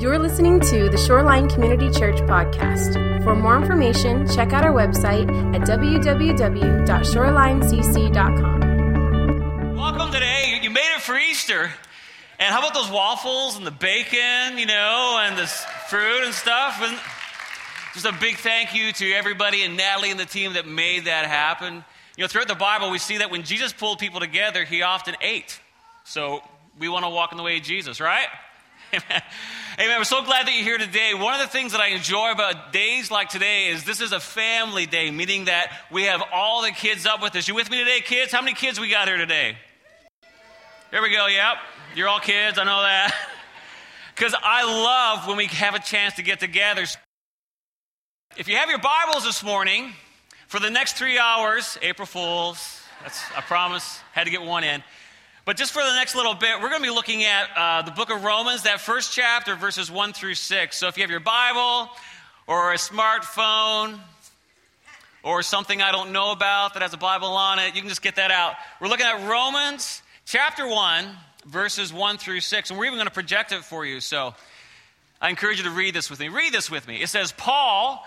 You're listening to the Shoreline Community Church podcast. For more information, check out our website at www.shorelinecc.com. Welcome today. You made it for Easter. And how about those waffles and the bacon, you know, and this fruit and stuff? And just a big thank you to everybody and Natalie and the team that made that happen. You know, throughout the Bible, we see that when Jesus pulled people together, he often ate. So we want to walk in the way of Jesus, right? Amen. Amen. We're so glad that you're here today. One of the things that I enjoy about days like today is this is a family day, meaning that we have all the kids up with us. You with me today, kids? How many kids we got here today? There we go. Yep. You're all kids. I know that. Because I love when we have a chance to get together. If you have your Bibles this morning, for the next three hours, April Fools, that's, I promise, had to get one in. But just for the next little bit, we're going to be looking at uh, the book of Romans, that first chapter, verses 1 through 6. So if you have your Bible or a smartphone or something I don't know about that has a Bible on it, you can just get that out. We're looking at Romans chapter 1, verses 1 through 6. And we're even going to project it for you. So I encourage you to read this with me. Read this with me. It says, Paul,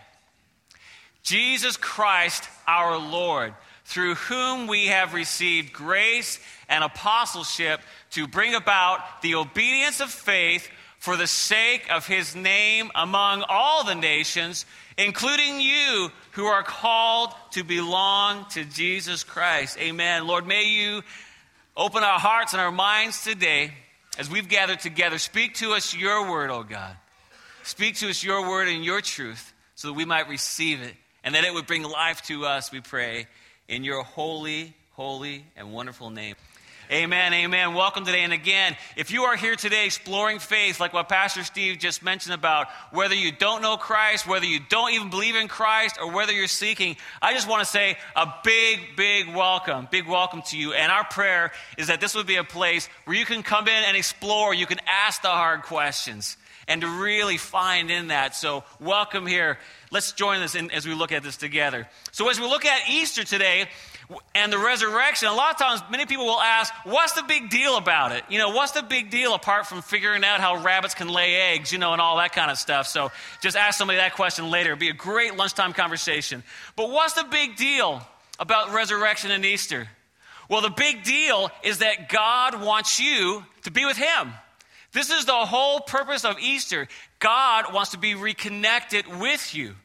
Jesus Christ our Lord, through whom we have received grace and apostleship to bring about the obedience of faith for the sake of his name among all the nations, including you who are called to belong to Jesus Christ. Amen. Lord, may you open our hearts and our minds today as we've gathered together. Speak to us your word, oh God. Speak to us your word and your truth so that we might receive it and that it would bring life to us, we pray, in your holy, holy, and wonderful name. Amen, amen. Welcome today. And again, if you are here today exploring faith, like what Pastor Steve just mentioned about whether you don't know Christ, whether you don't even believe in Christ, or whether you're seeking, I just want to say a big, big welcome. Big welcome to you. And our prayer is that this would be a place where you can come in and explore, you can ask the hard questions, and to really find in that. So, welcome here. Let's join us in, as we look at this together. So, as we look at Easter today, and the resurrection, a lot of times many people will ask, what's the big deal about it? You know, what's the big deal apart from figuring out how rabbits can lay eggs, you know, and all that kind of stuff? So just ask somebody that question later. It'd be a great lunchtime conversation. But what's the big deal about resurrection and Easter? Well, the big deal is that God wants you to be with Him. This is the whole purpose of Easter. God wants to be reconnected with you.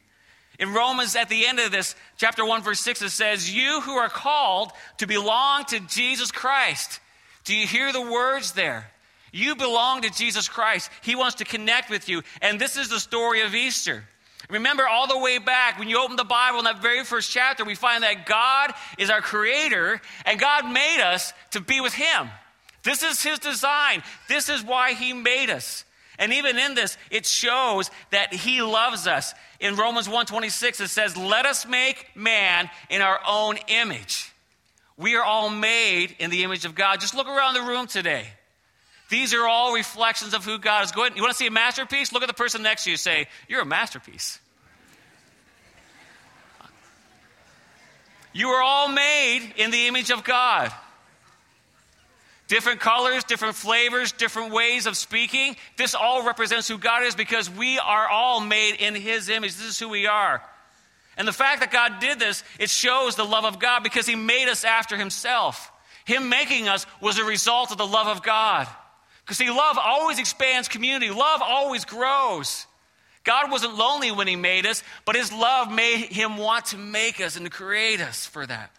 In Romans, at the end of this, chapter 1, verse 6, it says, You who are called to belong to Jesus Christ. Do you hear the words there? You belong to Jesus Christ. He wants to connect with you. And this is the story of Easter. Remember, all the way back, when you open the Bible in that very first chapter, we find that God is our creator and God made us to be with Him. This is His design. This is why He made us. And even in this, it shows that He loves us in Romans 1:26 it says, "Let us make man in our own image." We are all made in the image of God. Just look around the room today. These are all reflections of who God is. Go ahead. You want to see a masterpiece? Look at the person next to you say, You're a masterpiece. You are all made in the image of God. Different colors, different flavors, different ways of speaking. This all represents who God is because we are all made in His image. This is who we are. And the fact that God did this, it shows the love of God because He made us after Himself. Him making us was a result of the love of God. Because see, love always expands community, love always grows. God wasn't lonely when He made us, but His love made Him want to make us and to create us for that.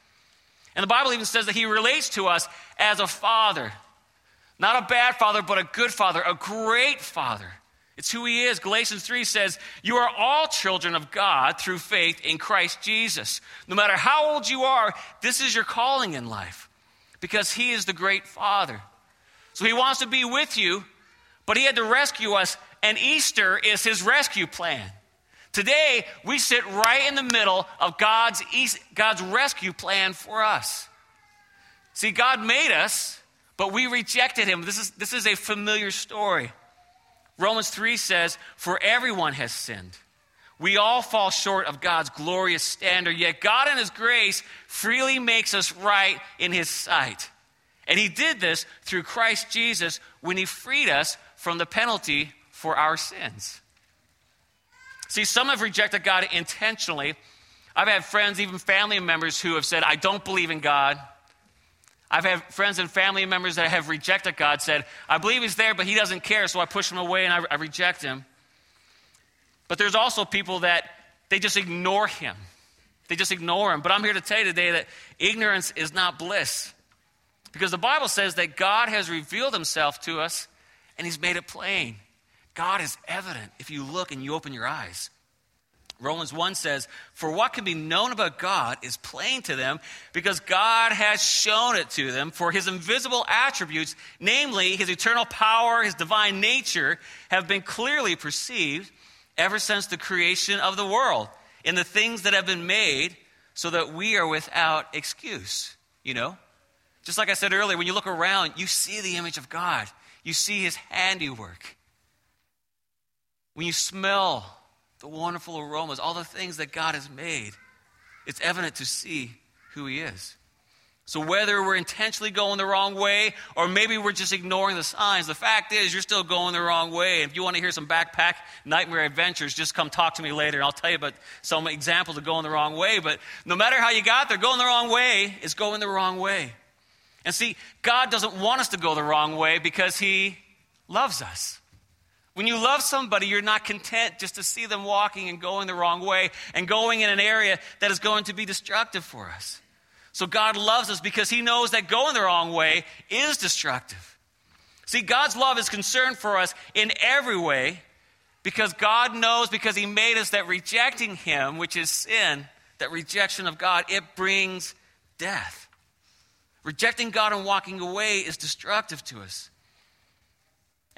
And the Bible even says that he relates to us as a father. Not a bad father, but a good father, a great father. It's who he is. Galatians 3 says, You are all children of God through faith in Christ Jesus. No matter how old you are, this is your calling in life because he is the great father. So he wants to be with you, but he had to rescue us and Easter is his rescue plan. Today, we sit right in the middle of God's, God's rescue plan for us. See, God made us, but we rejected him. This is, this is a familiar story. Romans 3 says, For everyone has sinned. We all fall short of God's glorious standard, yet God, in His grace, freely makes us right in His sight. And He did this through Christ Jesus when He freed us from the penalty for our sins. See, some have rejected God intentionally. I've had friends, even family members, who have said, I don't believe in God. I've had friends and family members that have rejected God, said, I believe He's there, but He doesn't care, so I push Him away and I, I reject Him. But there's also people that they just ignore Him. They just ignore Him. But I'm here to tell you today that ignorance is not bliss. Because the Bible says that God has revealed Himself to us and He's made it plain. God is evident if you look and you open your eyes. Romans 1 says, For what can be known about God is plain to them because God has shown it to them. For his invisible attributes, namely his eternal power, his divine nature, have been clearly perceived ever since the creation of the world in the things that have been made so that we are without excuse. You know? Just like I said earlier, when you look around, you see the image of God, you see his handiwork. When you smell the wonderful aromas, all the things that God has made, it's evident to see who He is. So, whether we're intentionally going the wrong way or maybe we're just ignoring the signs, the fact is you're still going the wrong way. If you want to hear some backpack nightmare adventures, just come talk to me later and I'll tell you about some examples of going the wrong way. But no matter how you got there, going the wrong way is going the wrong way. And see, God doesn't want us to go the wrong way because He loves us. When you love somebody, you're not content just to see them walking and going the wrong way and going in an area that is going to be destructive for us. So God loves us because He knows that going the wrong way is destructive. See, God's love is concerned for us in every way because God knows, because He made us, that rejecting Him, which is sin, that rejection of God, it brings death. Rejecting God and walking away is destructive to us.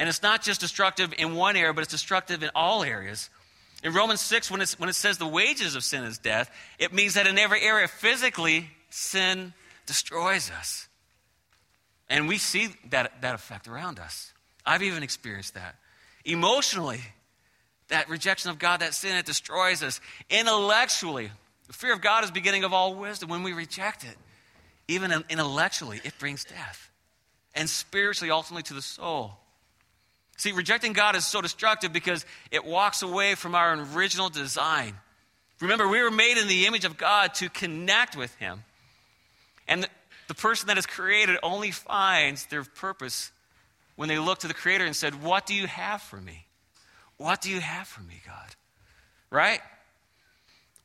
And it's not just destructive in one area, but it's destructive in all areas. In Romans 6, when, when it says the wages of sin is death, it means that in every area, physically, sin destroys us. And we see that, that effect around us. I've even experienced that. Emotionally, that rejection of God, that sin, it destroys us. Intellectually, the fear of God is beginning of all wisdom. When we reject it, even intellectually, it brings death. And spiritually, ultimately, to the soul. See, rejecting God is so destructive because it walks away from our original design. Remember, we were made in the image of God to connect with Him. And the, person that is created only finds their purpose when they look to the Creator and said, What do you have for me? What do you have for me, God? Right?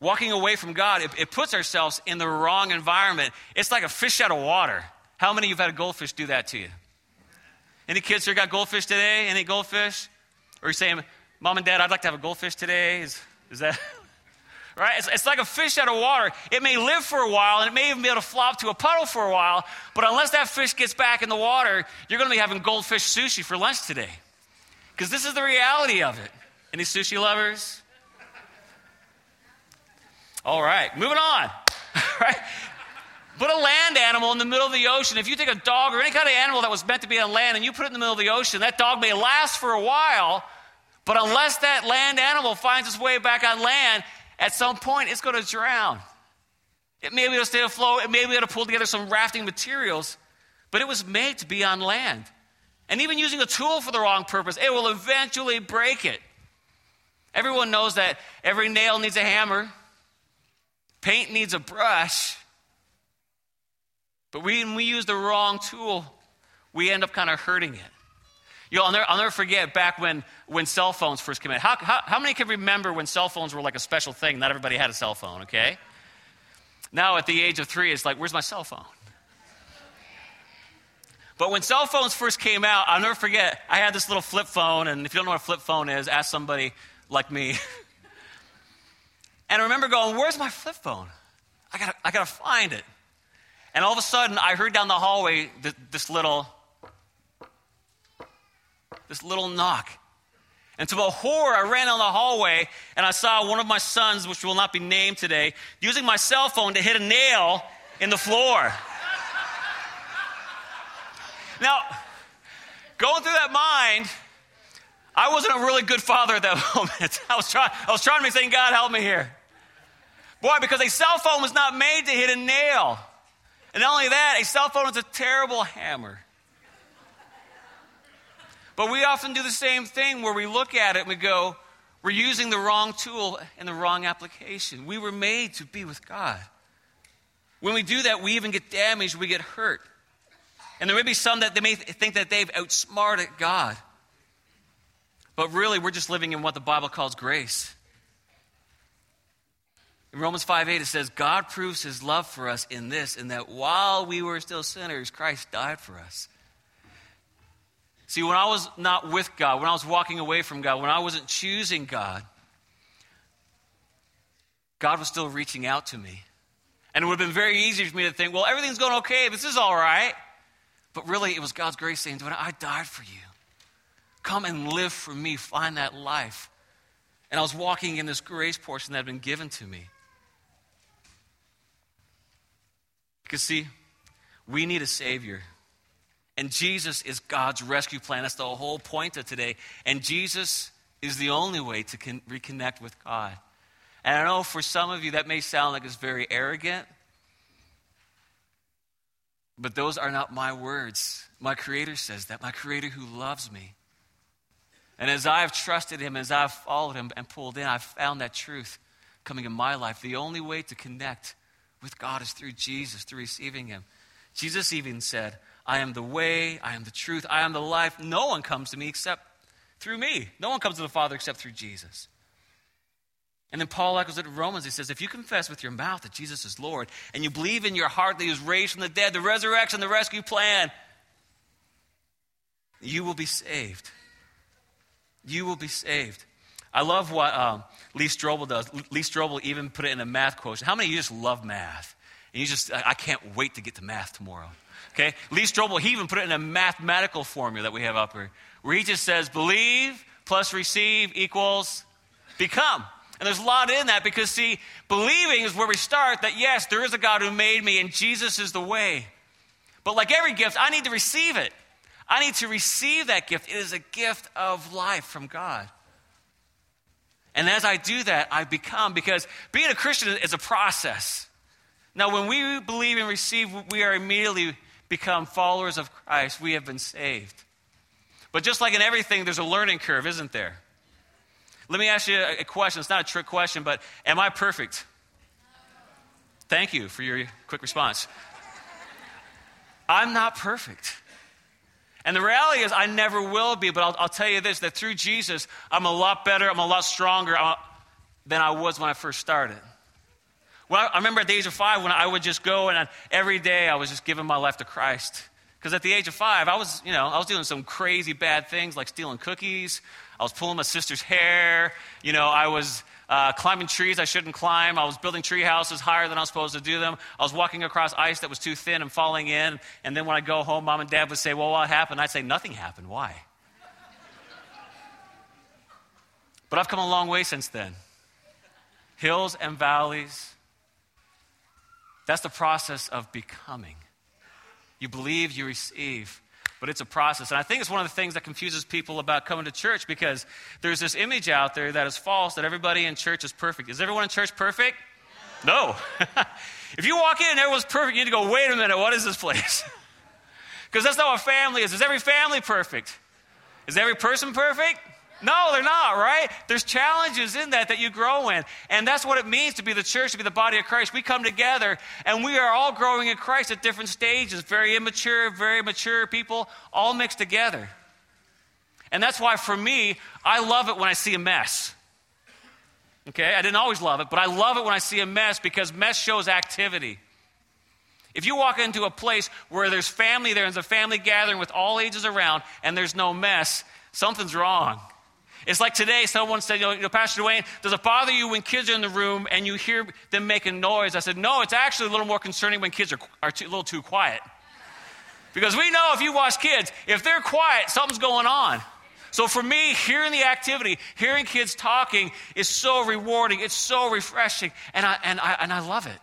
Walking away from God, it, it puts ourselves in the wrong environment. It's like a fish out of water. How many of you have had a goldfish do that to you? Any kids here got goldfish today? Any goldfish? Or you saying, Mom and Dad, I'd like to have a goldfish today? Is, is that right? It's, it's, like a fish out of water. It may live for a while and it may even be able to flop to a puddle for a while, but unless that fish gets back in the water, you're going to be having goldfish sushi for lunch today. Because this is the reality of it. Any sushi lovers? All right, moving on. right? Put a land animal in the middle of the ocean. If you take a dog or any kind of animal that was meant to be on land and you put it in the middle of the ocean, that dog may last for a while, but unless that land animal finds its way back on land, at some point it's going to drown. It may be able to stay afloat, it may be able to pull together some rafting materials, but it was made to be on land. And even using a tool for the wrong purpose, it will eventually break it. Everyone knows that every nail needs a hammer, paint needs a brush. But when we use the wrong tool, we end up kind of hurting it. You know, I'll never, I'll never forget back when, when cell phones first came out. How, how, how many can remember when cell phones were like a special thing? Not everybody had a cell phone, okay? Now, at the age of three, it's like, where's my cell phone? But when cell phones first came out, I'll never forget, I had this little flip phone, and if you don't know what a flip phone is, ask somebody like me. and I remember going, Where's my flip phone? I gotta, I gotta find it. And all of a sudden, I heard down the hallway this, this little, this little knock. And to my horror, I ran down the hallway and I saw one of my sons, which will not be named today, using my cell phone to hit a nail in the floor. now, going through that mind, I wasn't a really good father at that moment. I was trying, I was trying to be saying, God, help me here. Boy, because a cell phone was not made to hit a nail. And not only that, a cell phone is a terrible hammer. But we often do the same thing where we look at it and we go, we're using the wrong tool in the wrong application. We were made to be with God. When we do that, we even get damaged, we get hurt. And there may be some that they may think that they've outsmarted God. But really, we're just living in what the Bible calls grace. In Romans 5 8, it says, God proves his love for us in this, in that while we were still sinners, Christ died for us. See, when I was not with God, when I was walking away from God, when I wasn't choosing God, God was still reaching out to me. And it would have been very easy for me to think, well, everything's going okay. This is all right. But really, it was God's grace saying me, I died for you. Come and live for me. Find that life. And I was walking in this grace portion that had been given to me. Because, see, we need a Savior. And Jesus is God's rescue plan. That's the whole point of today. And Jesus is the only way to con- reconnect with God. And I know for some of you that may sound like it's very arrogant, but those are not my words. My Creator says that, my Creator who loves me. And as I've trusted Him, as I've followed Him and pulled in, I've found that truth coming in my life. The only way to connect with God is through Jesus, through receiving Him. Jesus even said, I am the way, I am the truth, I am the life. No one comes to me except through me. No one comes to the Father except through Jesus. And then Paul echoes it in Romans. He says, If you confess with your mouth that Jesus is Lord, and you believe in your heart that he was raised from the dead, the resurrection, the rescue plan, you will be saved. You will be saved. I love what um, Lee Strobel does. Lee Strobel even put it in a math quotient. How many of you just love math? And you just, I can't wait to get to math tomorrow. Okay? Lee Strobel, he even put it in a mathematical formula that we have up here, where he just says, believe plus receive equals become. And there's a lot in that because, see, believing is where we start that, yes, there is a God who made me and Jesus is the way. But like every gift, I need to receive it. I need to receive that gift. It is a gift of life from God. And as I do that, I become, because being a Christian is a process. Now, when we believe and receive, we are immediately become followers of Christ, we have been saved. But just like in everything, there's a learning curve, isn't there? Let me ask you a question. It's not a trick question, but am I perfect? Thank you for your quick response. I'm not perfect. And the reality is, I never will be, but I'll, I'll, tell you this that through Jesus, I'm a lot better, I'm a lot stronger uh, than I was when I first started. Well, I remember at the age of five when I would just go and every day I was just giving my life to Christ. Because at the age of five, I was, you know, I was doing some crazy bad things like stealing cookies. I was pulling my sister's hair. You know, I was uh, climbing trees I shouldn't climb. I was building tree houses higher than I was supposed to do them. I was walking across ice that was too thin and falling in. And then when I go home, mom and dad would say, Well, what happened? I'd say, Nothing happened. Why? but I've come a long way since then. Hills and valleys, that's the process of becoming. You believe, you receive, but it's a process. And I think it's one of the things that confuses people about coming to church because there's this image out there that is false that everybody in church is perfect. Is everyone in church perfect? No. if you walk in and everyone's perfect, you need to go, wait a minute, what is this place? Because that's not what family is. Is every family perfect? Is every person perfect? No, they're not, right? There's challenges in that that you grow in. And that's what it means to be the church, to be the body of Christ. We come together and we are all growing in Christ at different stages very immature, very mature people, all mixed together. And that's why for me, I love it when I see a mess. Okay? I didn't always love it, but I love it when I see a mess because mess shows activity. If you walk into a place where there's family there, and there's a family gathering with all ages around, and there's no mess, something's wrong. It's like today, someone said, you know, Pastor Dwayne, does it bother you when kids are in the room and you hear them making noise? I said, no, it's actually a little more concerning when kids are, are too, a little too quiet. Because we know if you watch kids, if they're quiet, something's going on. So for me, hearing the activity, hearing kids talking is so rewarding. It's so refreshing. And I, and I, and I love it.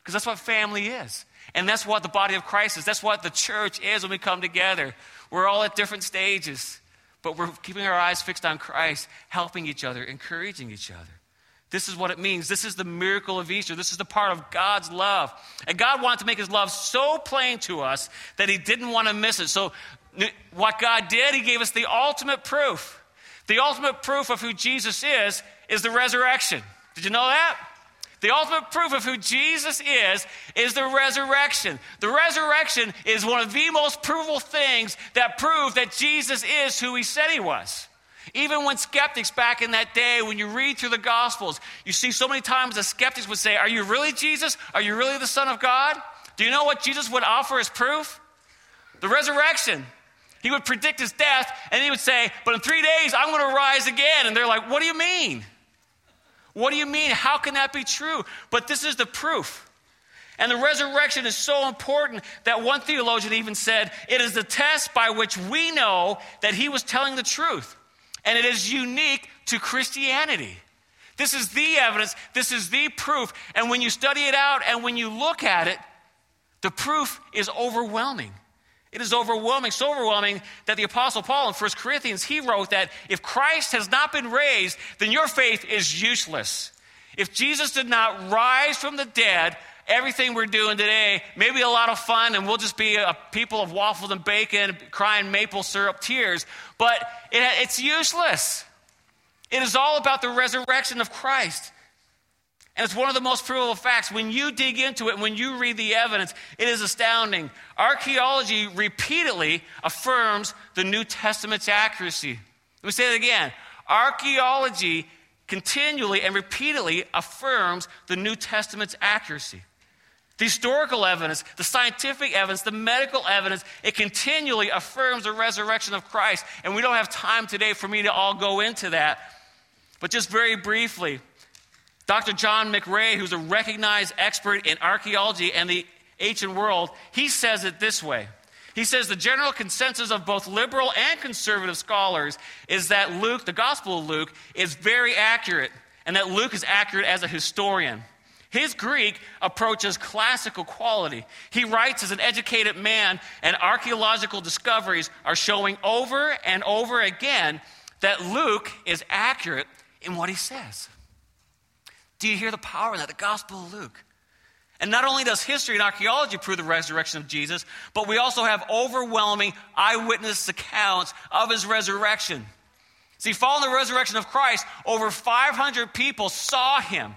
Because that's what family is. And that's what the body of Christ is. That's what the church is when we come together. We're all at different stages, but we're keeping our eyes fixed on Christ, helping each other, encouraging each other. This is what it means. This is the miracle of Easter. This is the part of God's love. And God wanted to make his love so plain to us that he didn't want to miss it. So, what God did, he gave us the ultimate proof. The ultimate proof of who Jesus is, is the resurrection. Did you know that? The ultimate proof of who Jesus is is the resurrection. The resurrection is one of the most provable things that prove that Jesus is who he said he was. Even when skeptics back in that day, when you read through the Gospels, you see so many times the skeptics would say, Are you really Jesus? Are you really the Son of God? Do you know what Jesus would offer as proof? The resurrection. He would predict his death, and he would say, But in three days, I'm going to rise again. And they're like, What do you mean? What do you mean? How can that be true? But this is the proof. And the resurrection is so important that one theologian even said it is the test by which we know that he was telling the truth. And it is unique to Christianity. This is the evidence, this is the proof. And when you study it out and when you look at it, the proof is overwhelming. It is overwhelming, so overwhelming that the Apostle Paul in 1 Corinthians, he wrote that if Christ has not been raised, then your faith is useless. If Jesus did not rise from the dead, everything we're doing today may be a lot of fun and we'll just be a people of waffles and bacon, crying maple syrup tears, but it, it's useless. It is all about the resurrection of Christ. And it's one of the most provable facts. When you dig into it, when you read the evidence, it is astounding. Archaeology repeatedly affirms the New Testament's accuracy. Let me say that again. Archaeology continually and repeatedly affirms the New Testament's accuracy. The historical evidence, the scientific evidence, the medical evidence, it continually affirms the resurrection of Christ. And we don't have time today for me to all go into that. But just very briefly, Dr. John McRay, who's a recognized expert in archaeology and the ancient world, he says it this way. He says the general consensus of both liberal and conservative scholars is that Luke, the Gospel of Luke, is very accurate, and that Luke is accurate as a historian. His Greek approaches classical quality. He writes as an educated man, and archaeological discoveries are showing over and over again that Luke is accurate in what he says. Do you hear the power in that? The Gospel of Luke. And not only does history and archaeology prove the resurrection of Jesus, but we also have overwhelming eyewitness accounts of his resurrection. See, following the resurrection of Christ, over 500 people saw him.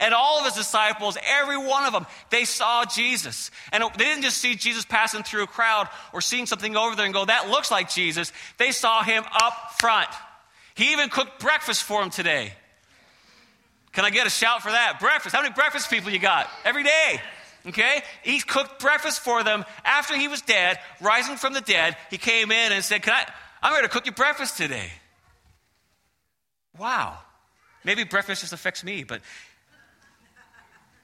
And all of his disciples, every one of them, they saw Jesus. And they didn't just see Jesus passing through a crowd or seeing something over there and go, that looks like Jesus. They saw him up front. He even cooked breakfast for them today. Can I get a shout for that? Breakfast. How many breakfast people you got? Every day. Okay? He cooked breakfast for them after he was dead, rising from the dead. He came in and said, Can I I'm here to cook you breakfast today. Wow. Maybe breakfast just affects me, but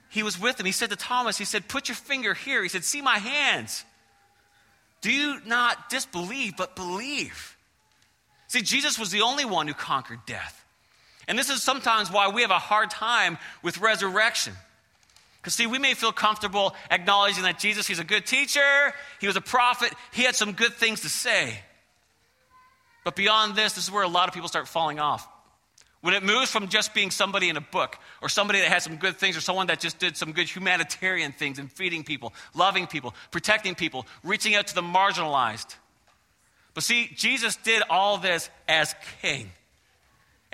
he was with them. He said to Thomas, he said, Put your finger here. He said, See my hands. Do you not disbelieve, but believe? See, Jesus was the only one who conquered death. And this is sometimes why we have a hard time with resurrection. Because, see, we may feel comfortable acknowledging that Jesus, he's a good teacher, he was a prophet, he had some good things to say. But beyond this, this is where a lot of people start falling off. When it moves from just being somebody in a book, or somebody that had some good things, or someone that just did some good humanitarian things and feeding people, loving people, protecting people, reaching out to the marginalized. But see, Jesus did all this as king.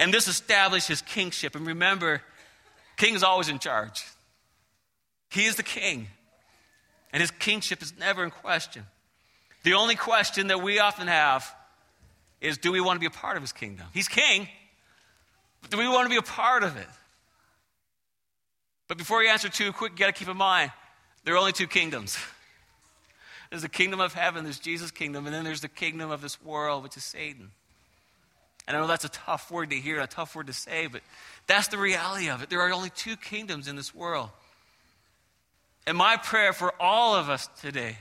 And this established his kingship. And remember, king is always in charge. He is the king. And his kingship is never in question. The only question that we often have is do we want to be a part of his kingdom? He's king, do we want to be a part of it? But before you answer too quick, you got to keep in mind there are only two kingdoms. There's the kingdom of heaven, there's Jesus' kingdom, and then there's the kingdom of this world, which is Satan. I know that's a tough word to hear, a tough word to say, but that's the reality of it. There are only two kingdoms in this world. And my prayer for all of us today,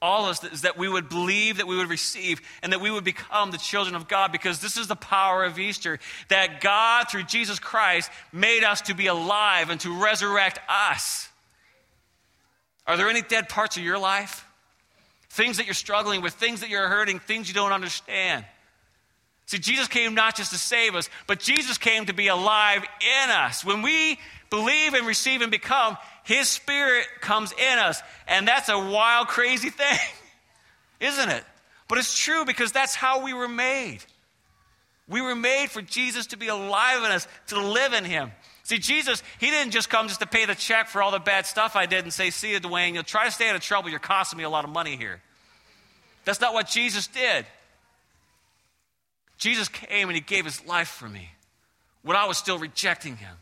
all of us is that we would believe, that we would receive, and that we would become the children of God because this is the power of Easter. That God, through Jesus Christ, made us to be alive and to resurrect us. Are there any dead parts of your life? Things that you're struggling with, things that you're hurting, things you don't understand. See, Jesus came not just to save us, but Jesus came to be alive in us. When we believe and receive and become, His Spirit comes in us. And that's a wild, crazy thing, isn't it? But it's true because that's how we were made. We were made for Jesus to be alive in us, to live in Him. See, Jesus, He didn't just come just to pay the check for all the bad stuff I did and say, See you, Dwayne, you'll try to stay out of trouble. You're costing me a lot of money here. That's not what Jesus did. Jesus came and He gave His life for me when I was still rejecting Him.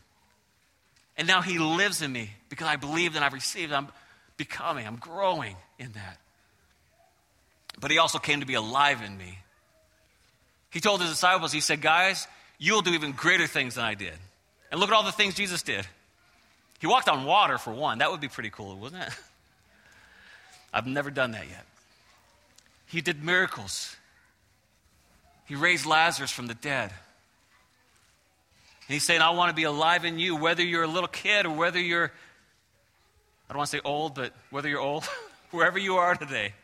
And now He lives in me because I believe and I've received. I'm becoming, I'm growing in that. But He also came to be alive in me. He told His disciples, He said, Guys, you'll do even greater things than I did. And look at all the things Jesus did. He walked on water, for one. That would be pretty cool, wouldn't it? I've never done that yet. He did miracles. He raised Lazarus from the dead. And he's saying, I want to be alive in you, whether you're a little kid or whether you're, I don't want to say old, but whether you're old, wherever you are today.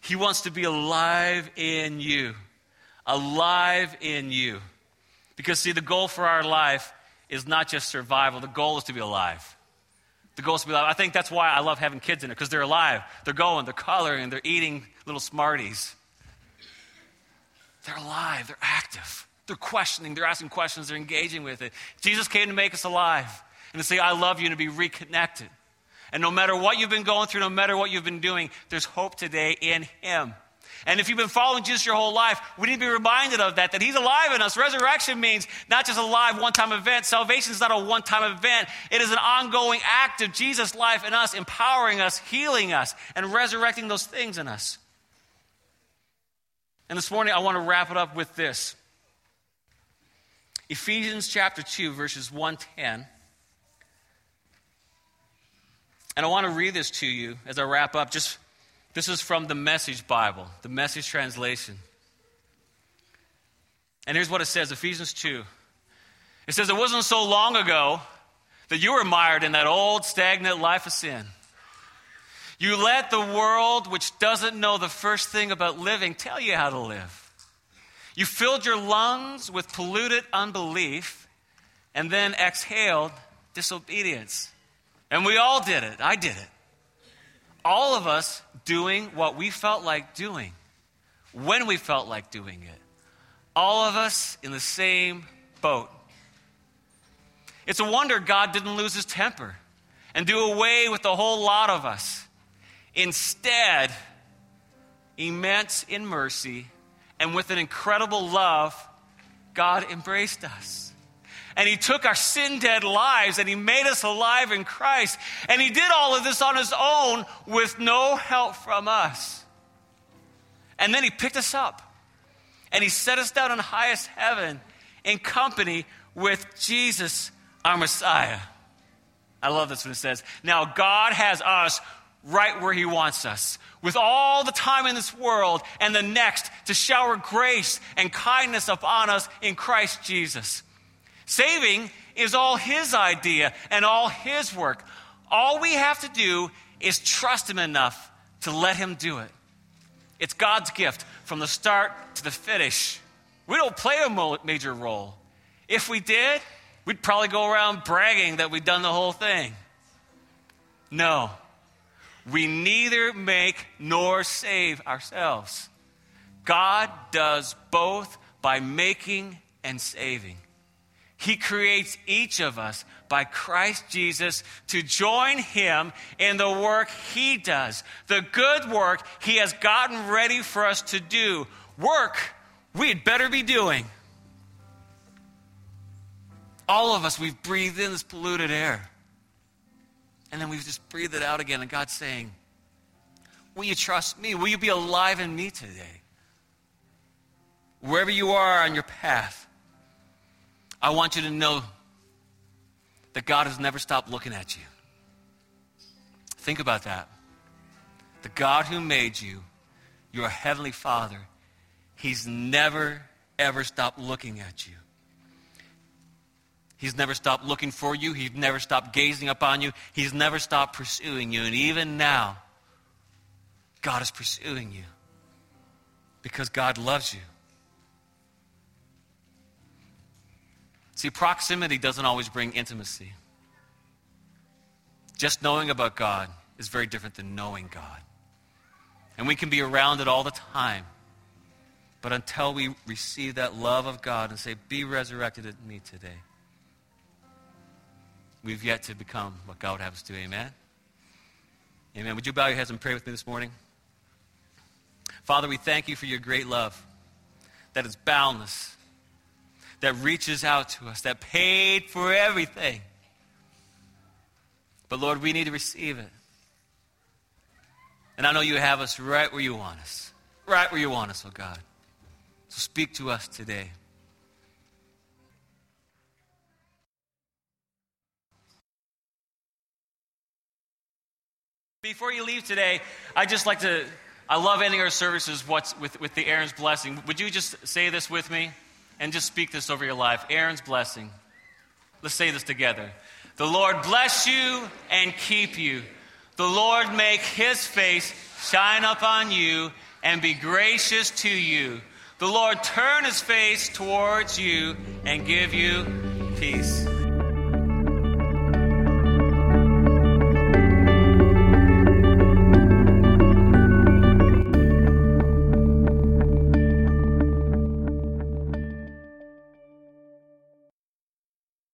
He wants to be alive in you. Alive in you. Because, see, the goal for our life is not just survival, the goal is to be alive. The goal is to be alive. I think that's why I love having kids in it, because they're alive. They're going, they're coloring, they're eating little Smarties. They're alive, they're active. They're questioning, they're asking questions, they're engaging with it. Jesus came to make us alive and to say, I love you, and to be reconnected. And no matter what you've been going through, no matter what you've been doing, there's hope today in Him. And if you've been following Jesus your whole life, we need to be reminded of that, that He's alive in us. Resurrection means not just a live one time event. Salvation is not a one time event, it is an ongoing act of Jesus' life in us, empowering us, healing us, and resurrecting those things in us. And this morning, I want to wrap it up with this. Ephesians chapter 2, verses 110. And I want to read this to you as I wrap up. Just this is from the Message Bible, the Message translation. And here's what it says Ephesians 2. It says, It wasn't so long ago that you were mired in that old stagnant life of sin. You let the world, which doesn't know the first thing about living, tell you how to live. You filled your lungs with polluted unbelief and then exhaled disobedience. And we all did it. I did it. All of us doing what we felt like doing when we felt like doing it. All of us in the same boat. It's a wonder God didn't lose his temper and do away with the whole lot of us. Instead, immense in mercy, and with an incredible love, God embraced us. And He took our sin dead lives and He made us alive in Christ. And He did all of this on His own with no help from us. And then He picked us up and He set us down in highest heaven in company with Jesus, our Messiah. I love this when it says, Now God has us right where He wants us, with all the time in this world and the next to shower grace and kindness upon us in Christ Jesus. Saving is all His idea and all His work. All we have to do is trust Him enough to let Him do it. It's God's gift from the start to the finish. We don't play a major role. If we did, we'd probably go around bragging that we'd done the whole thing. No, we neither make nor save ourselves. God does both by making and saving. He creates each of us by Christ Jesus to join Him in the work He does, the good work He has gotten ready for us to do. Work we'd better be doing. All of us, we've breathed in this polluted air. And then we just breathe it out again. And God's saying, Will you trust me? Will you be alive in me today? Wherever you are on your path, I want you to know that God has never stopped looking at you. Think about that. the God who made you, your heavenly Father, He's never, ever stopped looking at you. He's never stopped looking for you. He's never stopped gazing upon you. He's never stopped pursuing you. And even now, God is pursuing you because God loves you. See, proximity doesn't always bring intimacy. Just knowing about God is very different than knowing God. And we can be around it all the time. But until we receive that love of God and say, Be resurrected in me today, we've yet to become what God would have us do. Amen? Amen. Would you bow your heads and pray with me this morning? Father, we thank you for your great love that is boundless, that reaches out to us, that paid for everything. But Lord, we need to receive it. And I know you have us right where you want us. Right where you want us, oh God. So speak to us today. Before you leave today, I just like to, I love ending our services what's with, with the Aaron's blessing. Would you just say this with me and just speak this over your life? Aaron's blessing. Let's say this together. The Lord bless you and keep you. The Lord make his face shine upon you and be gracious to you. The Lord turn his face towards you and give you peace.